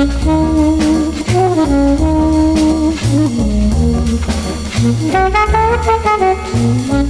Thank you.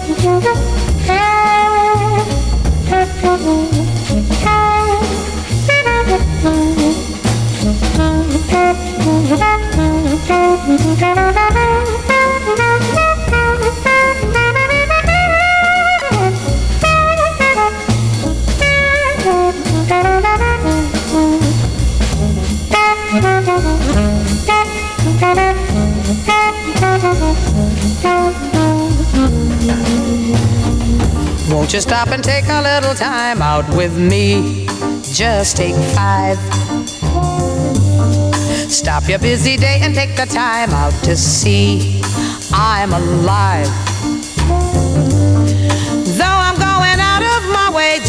Won't you stop and take a little time out with me? Just take five. Stop your busy day and take the time out to see I'm alive.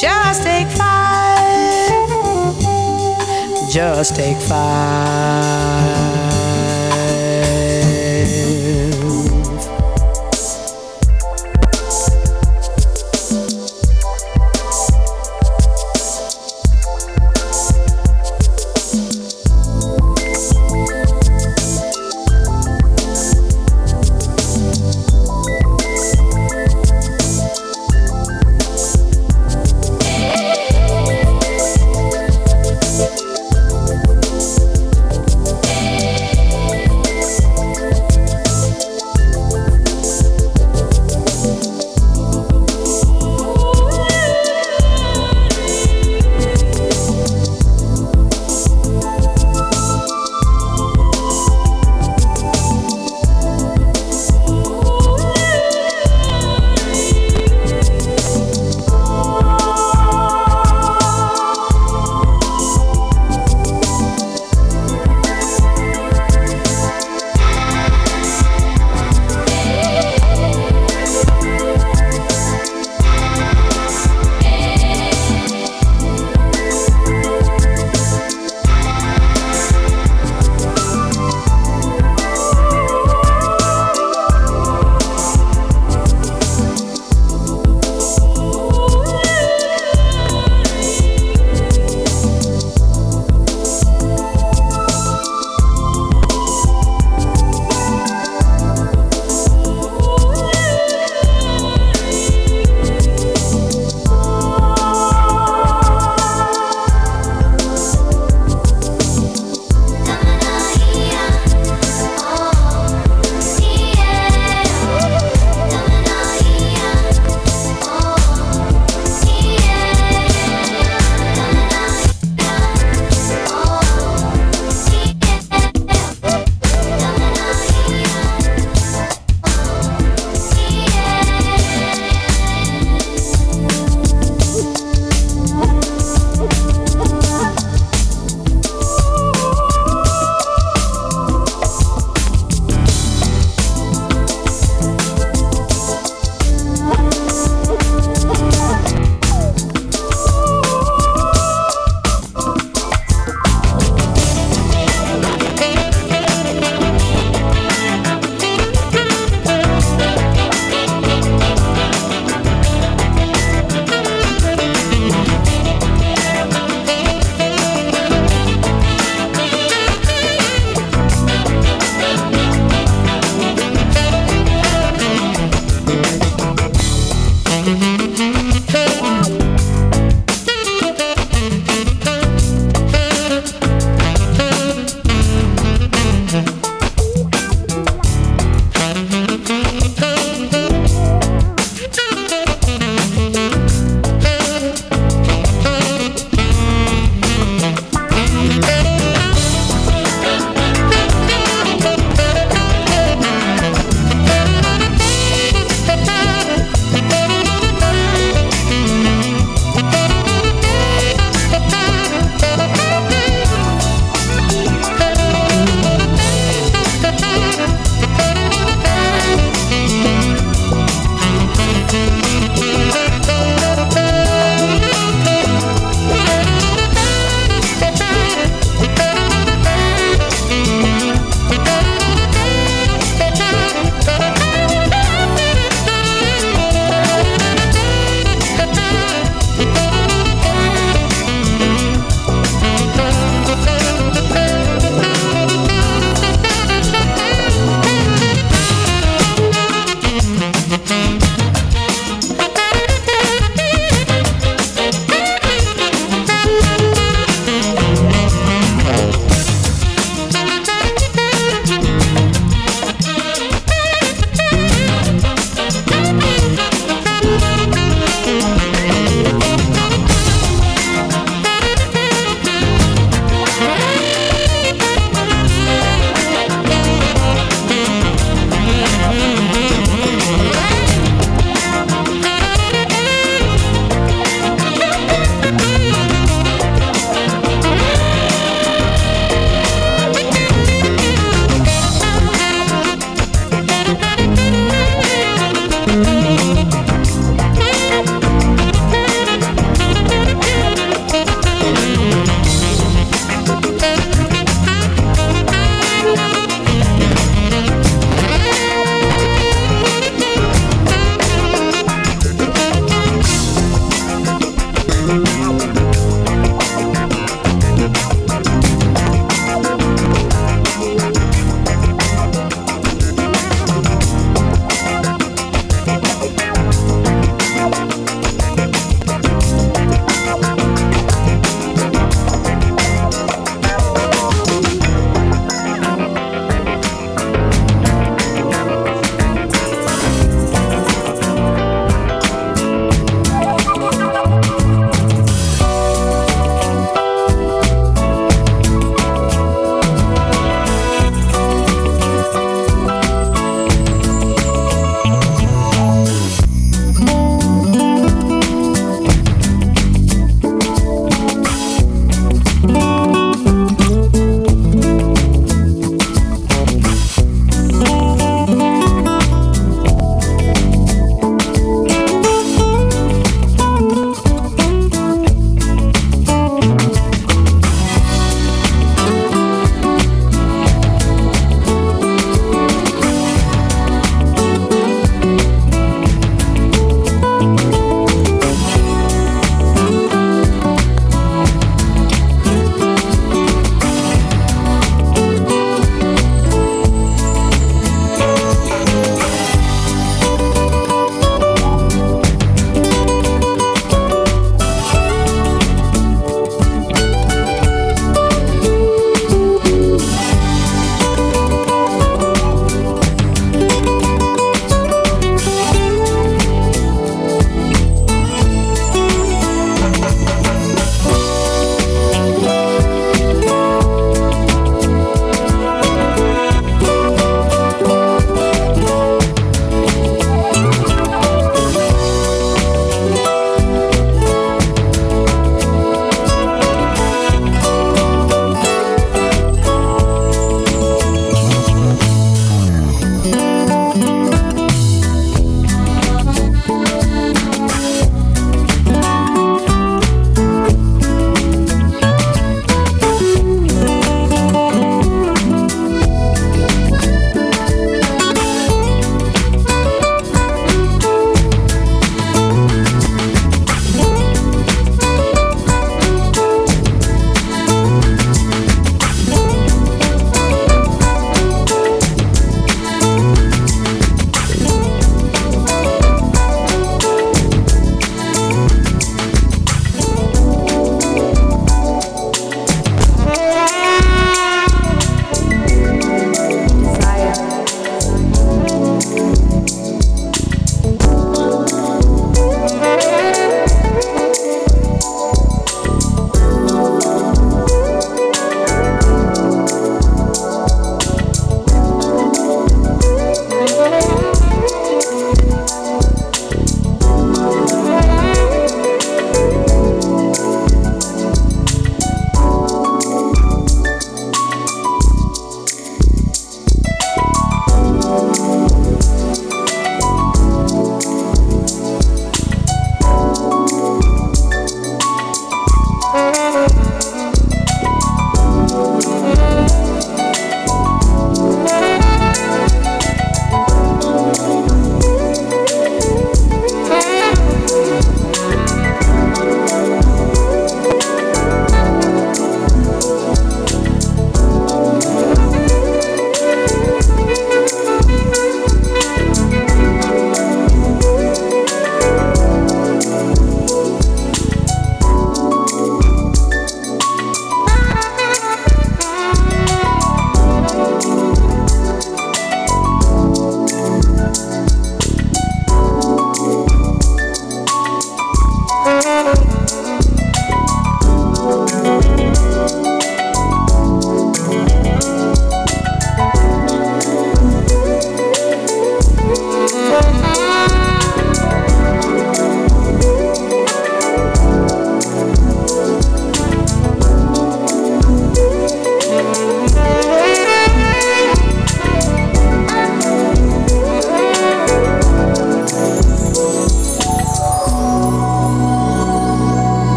Just take five. Just take five.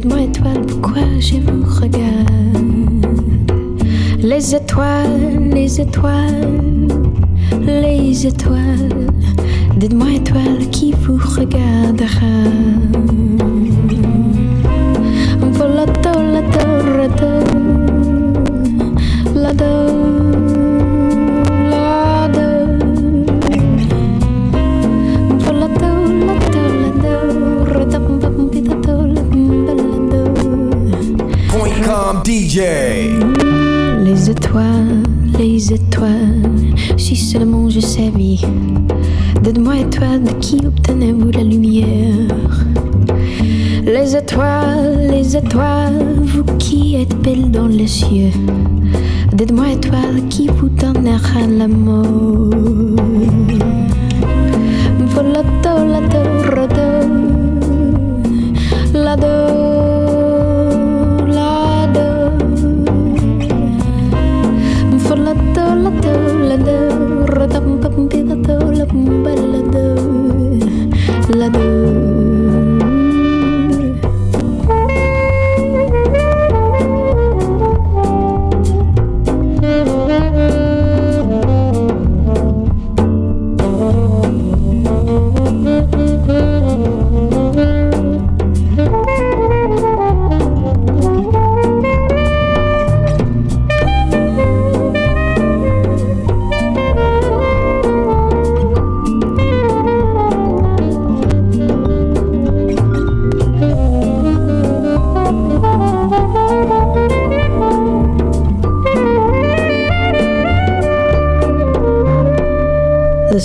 Dites-moi étoiles, pourquoi je vous regarde? Les étoiles, les étoiles, les étoiles, dites-moi étoiles qui vous regardera? Les étoiles, les étoiles, si seulement je savais. Dites-moi, étoiles, de qui obtenez-vous la lumière? Les étoiles, les étoiles, vous qui êtes belles dans les cieux. Dites-moi, étoiles, qui vous donnera l'amour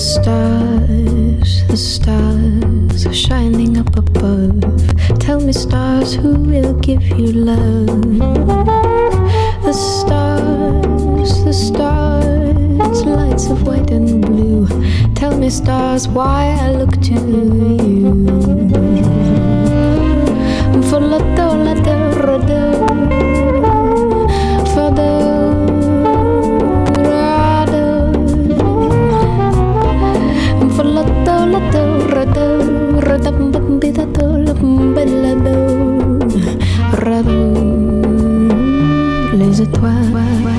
stars, the stars are shining up above. Tell me, stars, who will give you love? The stars, the stars, lights of white and blue. Tell me, stars, why I look to you. Les étoiles.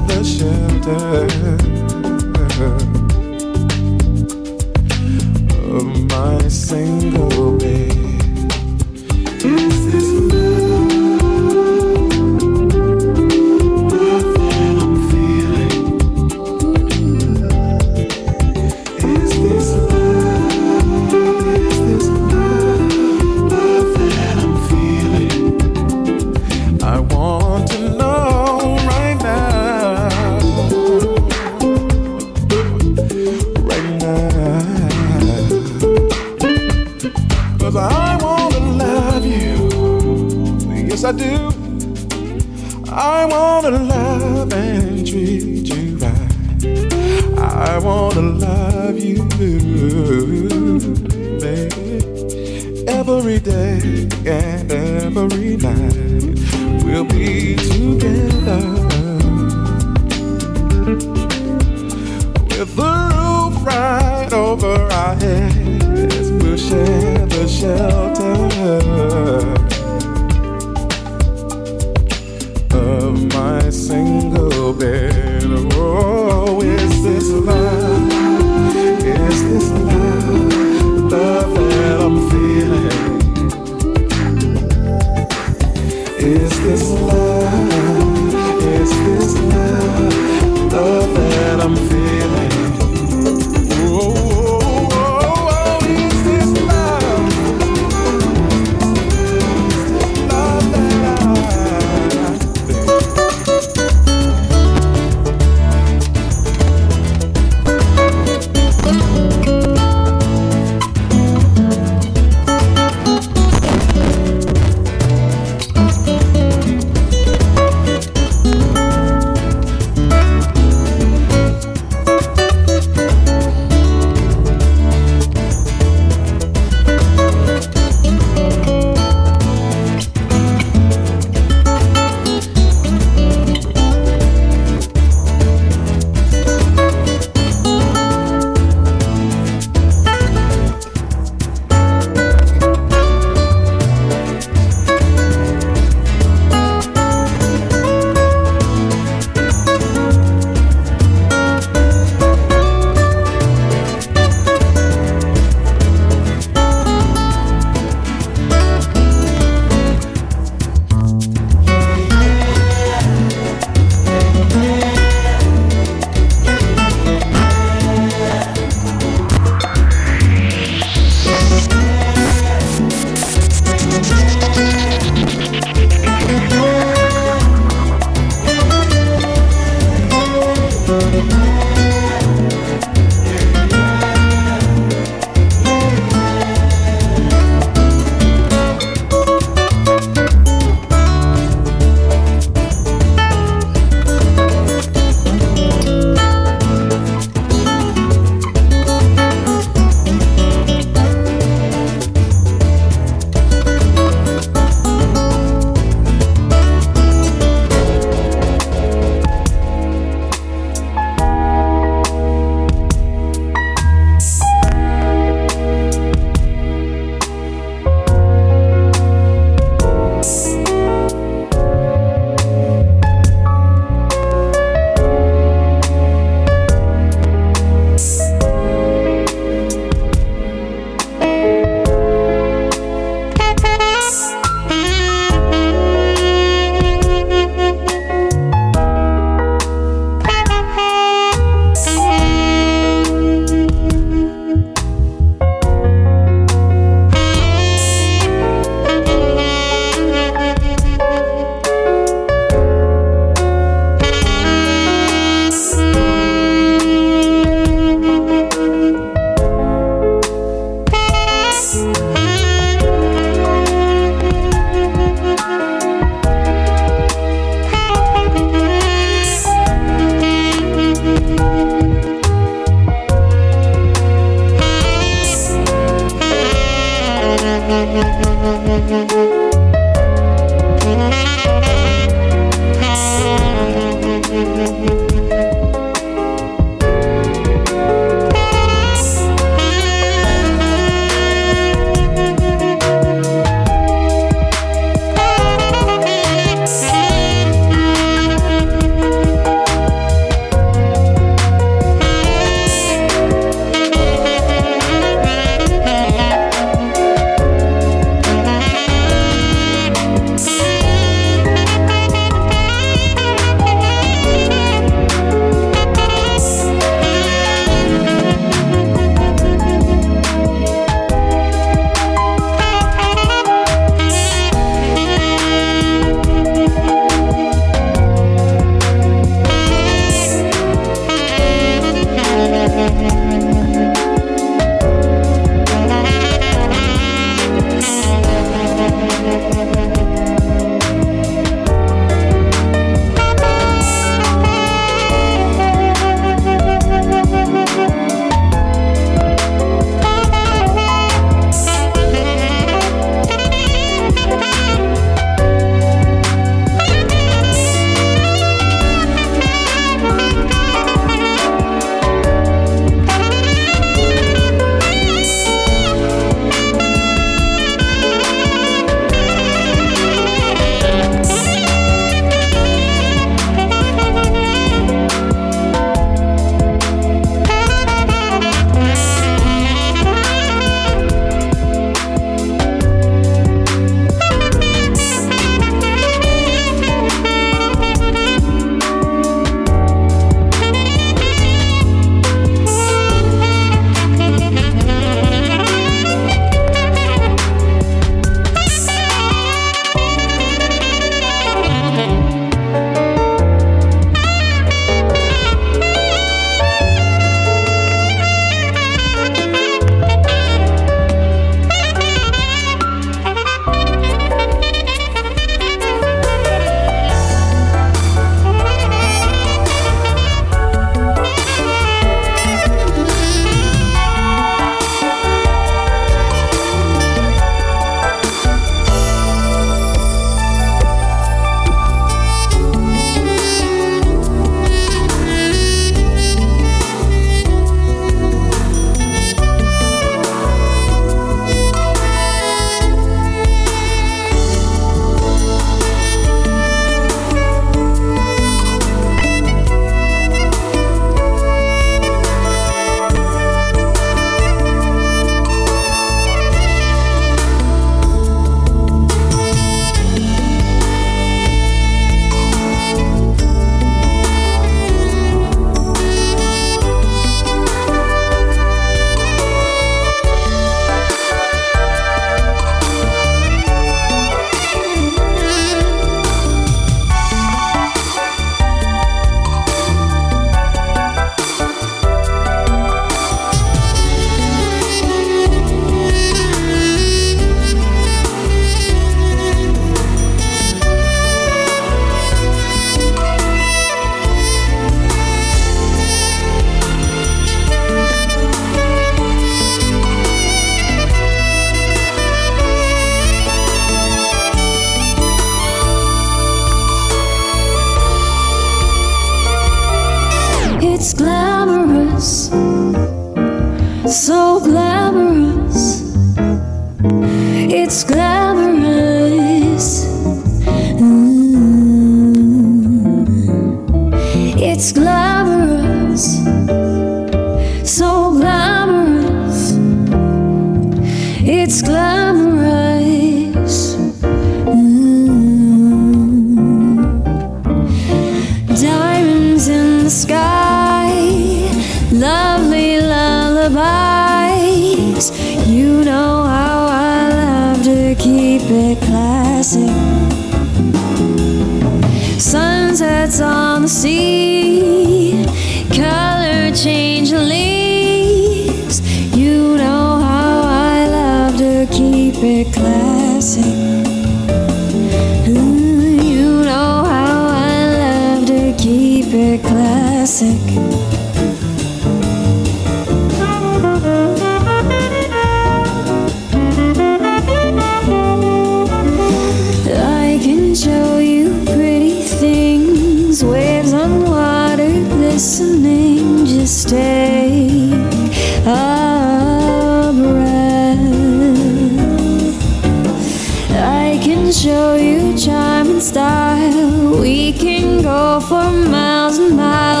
Show you charm and style. We can go for miles and miles.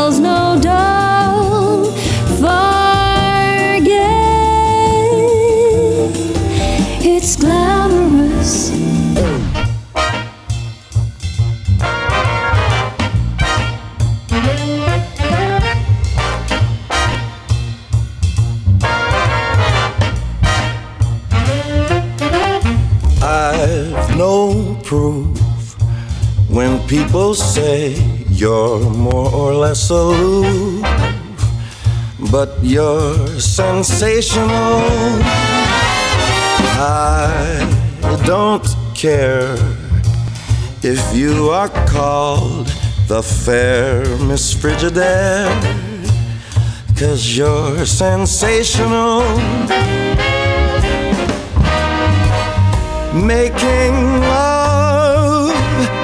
But you're sensational. I don't care if you are called the fair Miss Frigidaire, cause you're sensational. Making love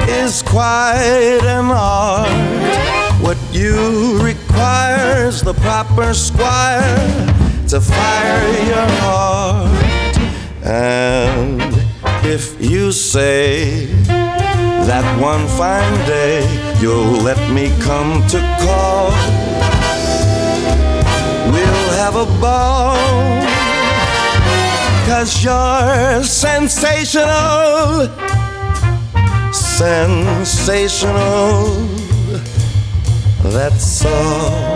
is quite an art. What you require's the proper squire to fire your heart. And if you say that one fine day you'll let me come to call, we'll have a ball. Cause you're sensational, sensational. That's all.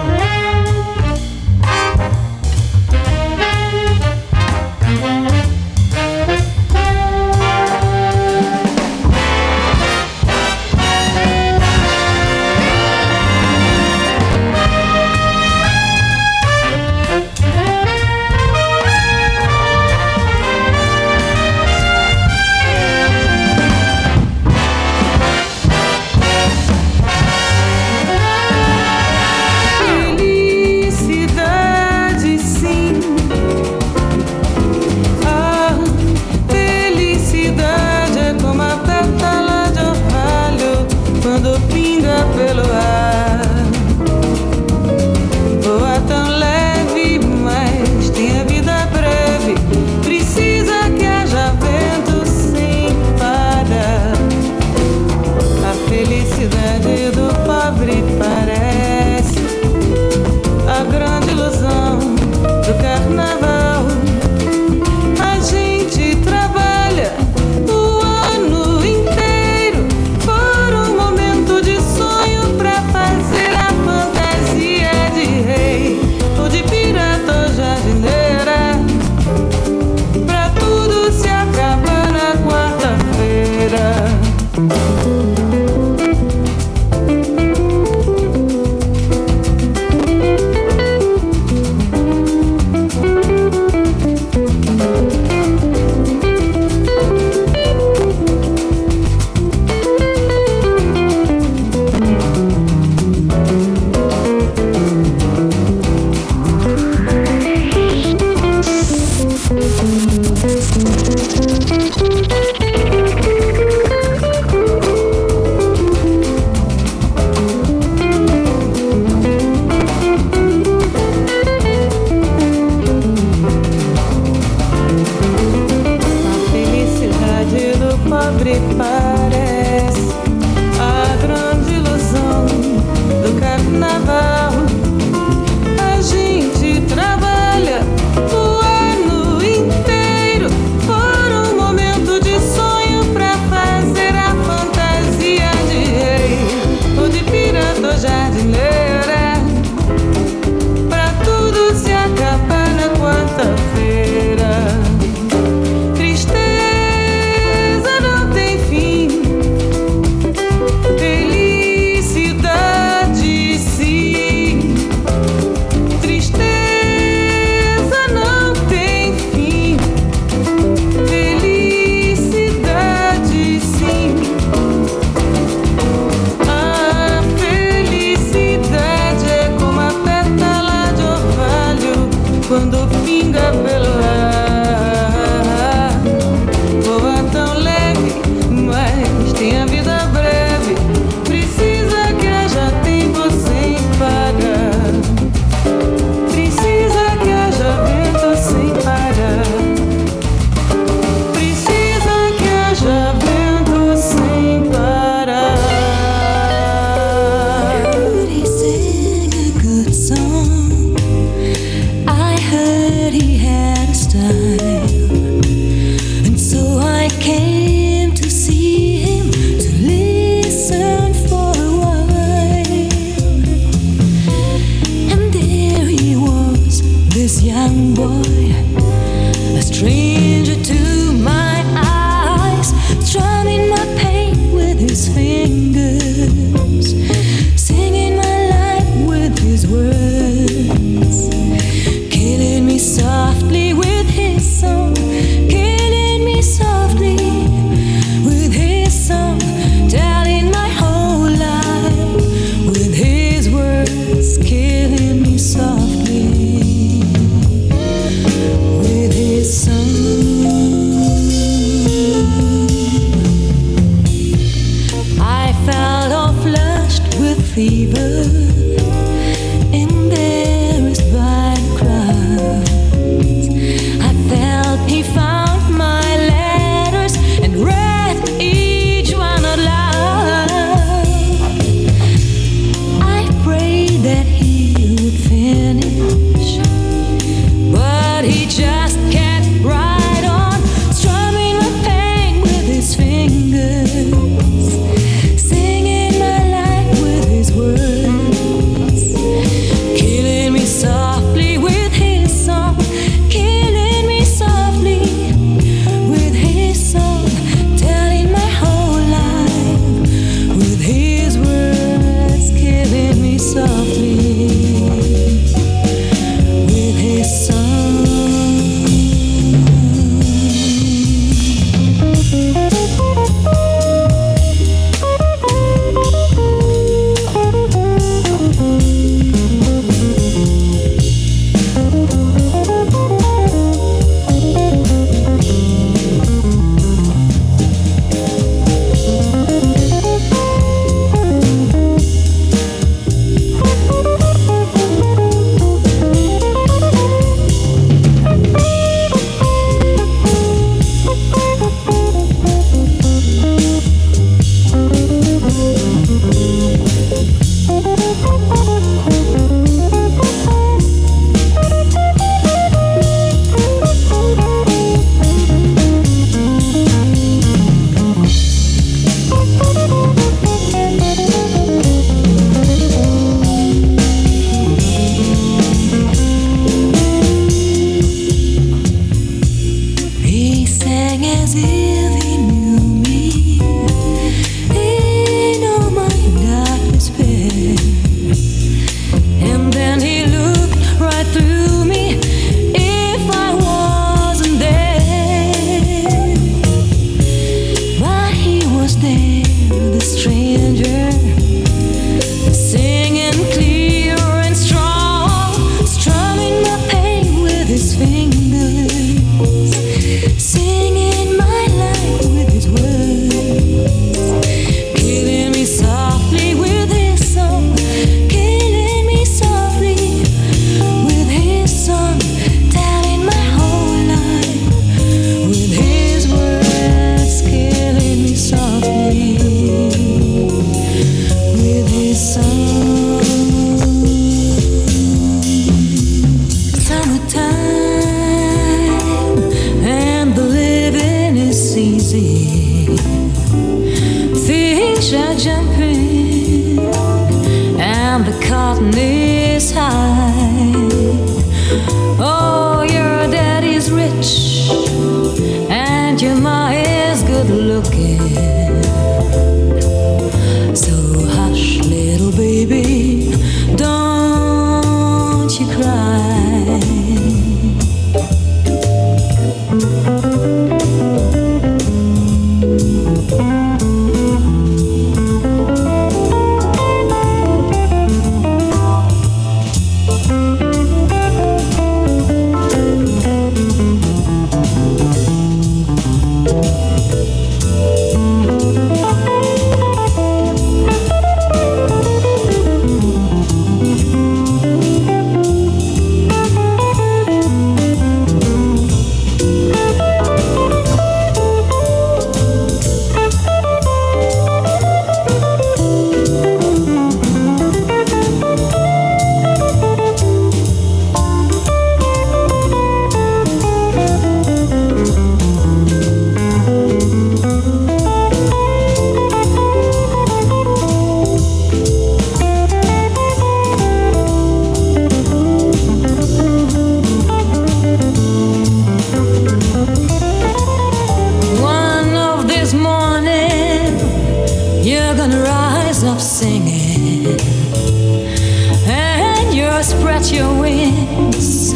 spread your wings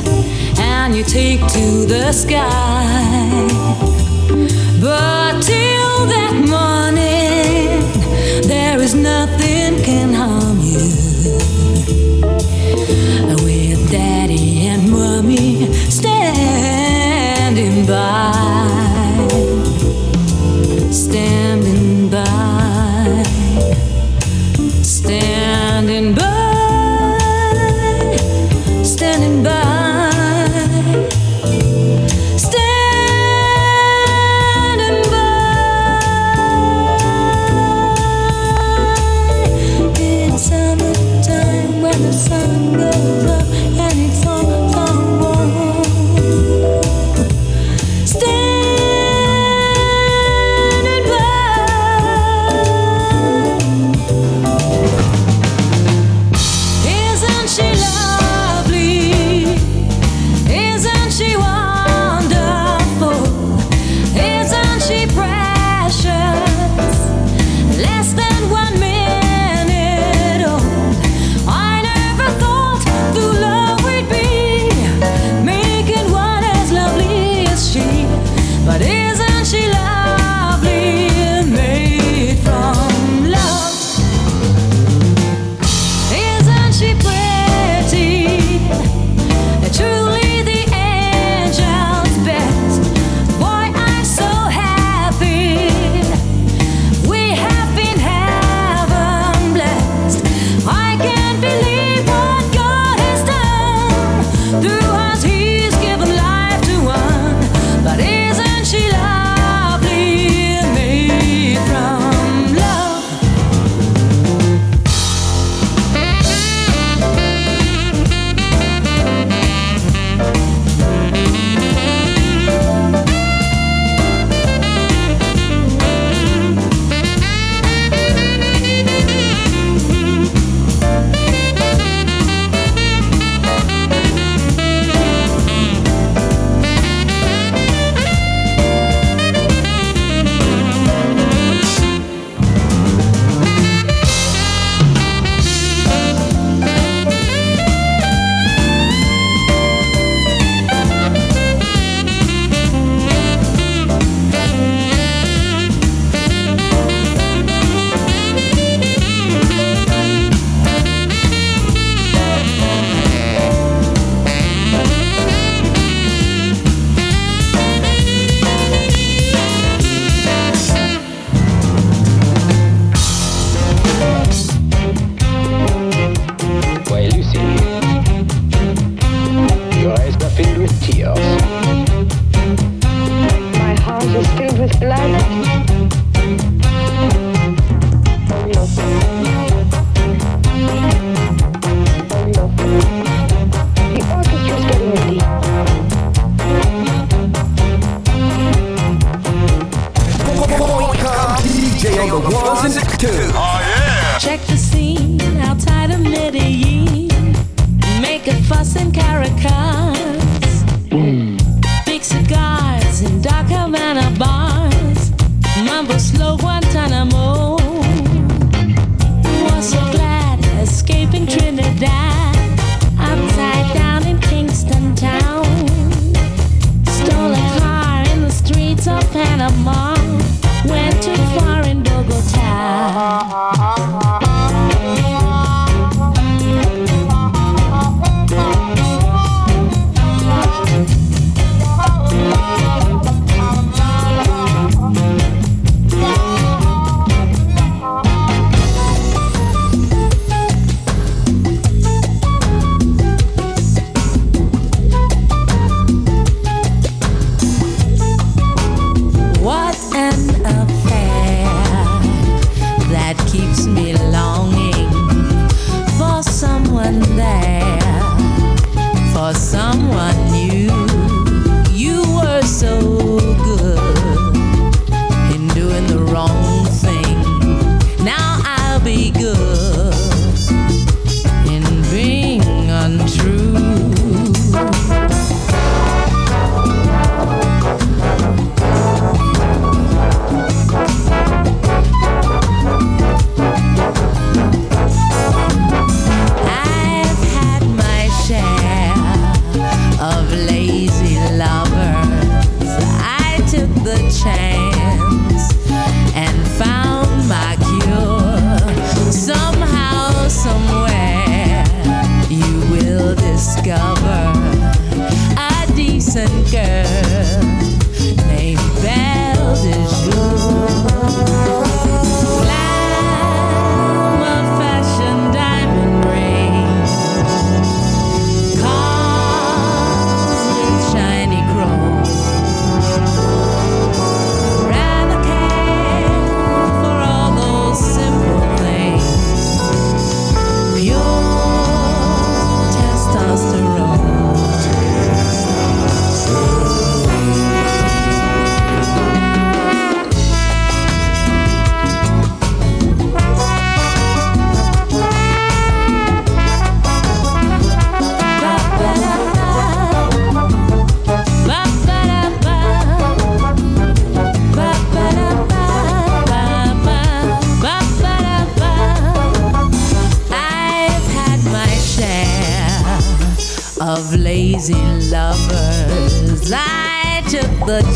and you take to the sky. But till that morning, there is nothing can harm you.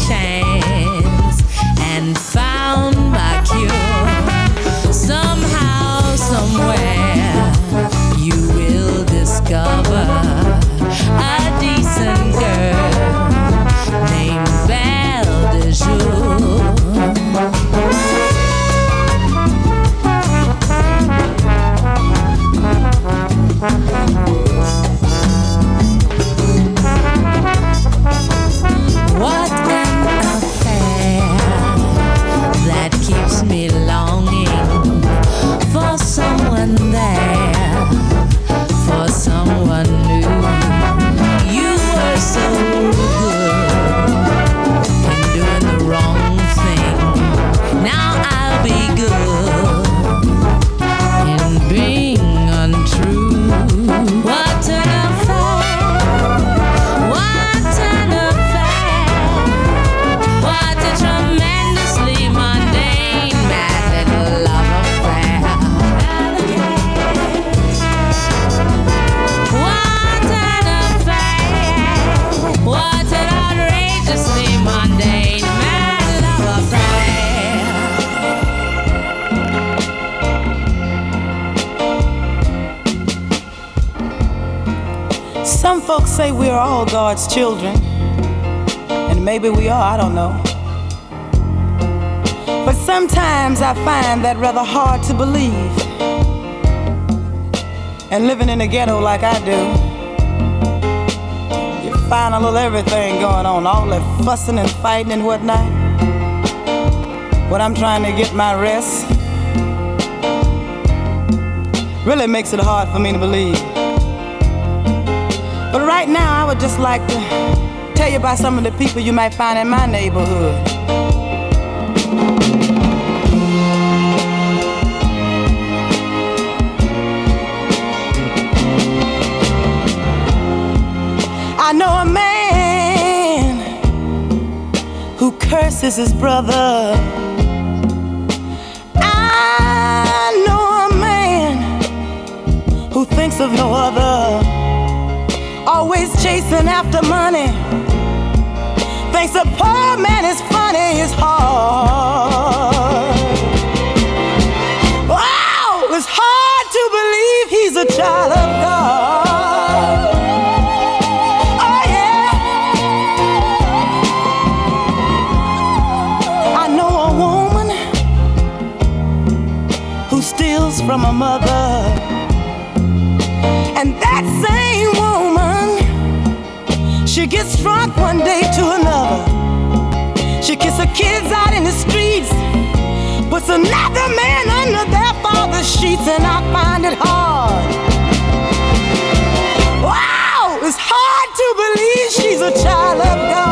chance and find say we are all God's children, and maybe we are, I don't know. But sometimes I find that rather hard to believe. And living in a ghetto like I do, you find a little everything going on, all that fussing and fighting and whatnot. When I'm trying to get my rest, really makes it hard for me to believe would just like to tell you about some of the people you might find in my neighborhood. I know a man who curses his brother. I know a man who thinks of no other always chasing after money. Thinks a poor man is funny, his heart. Wow, oh, it's hard to believe he's a child of gets drunk one day to another. She kisses her kids out in the streets, puts another man under their father's sheets, and I find it hard. Wow, it's hard to believe she's a child of God.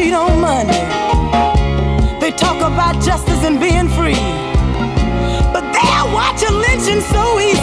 cheat on. They talk about justice and being free, but they'll watch a lynching so easy.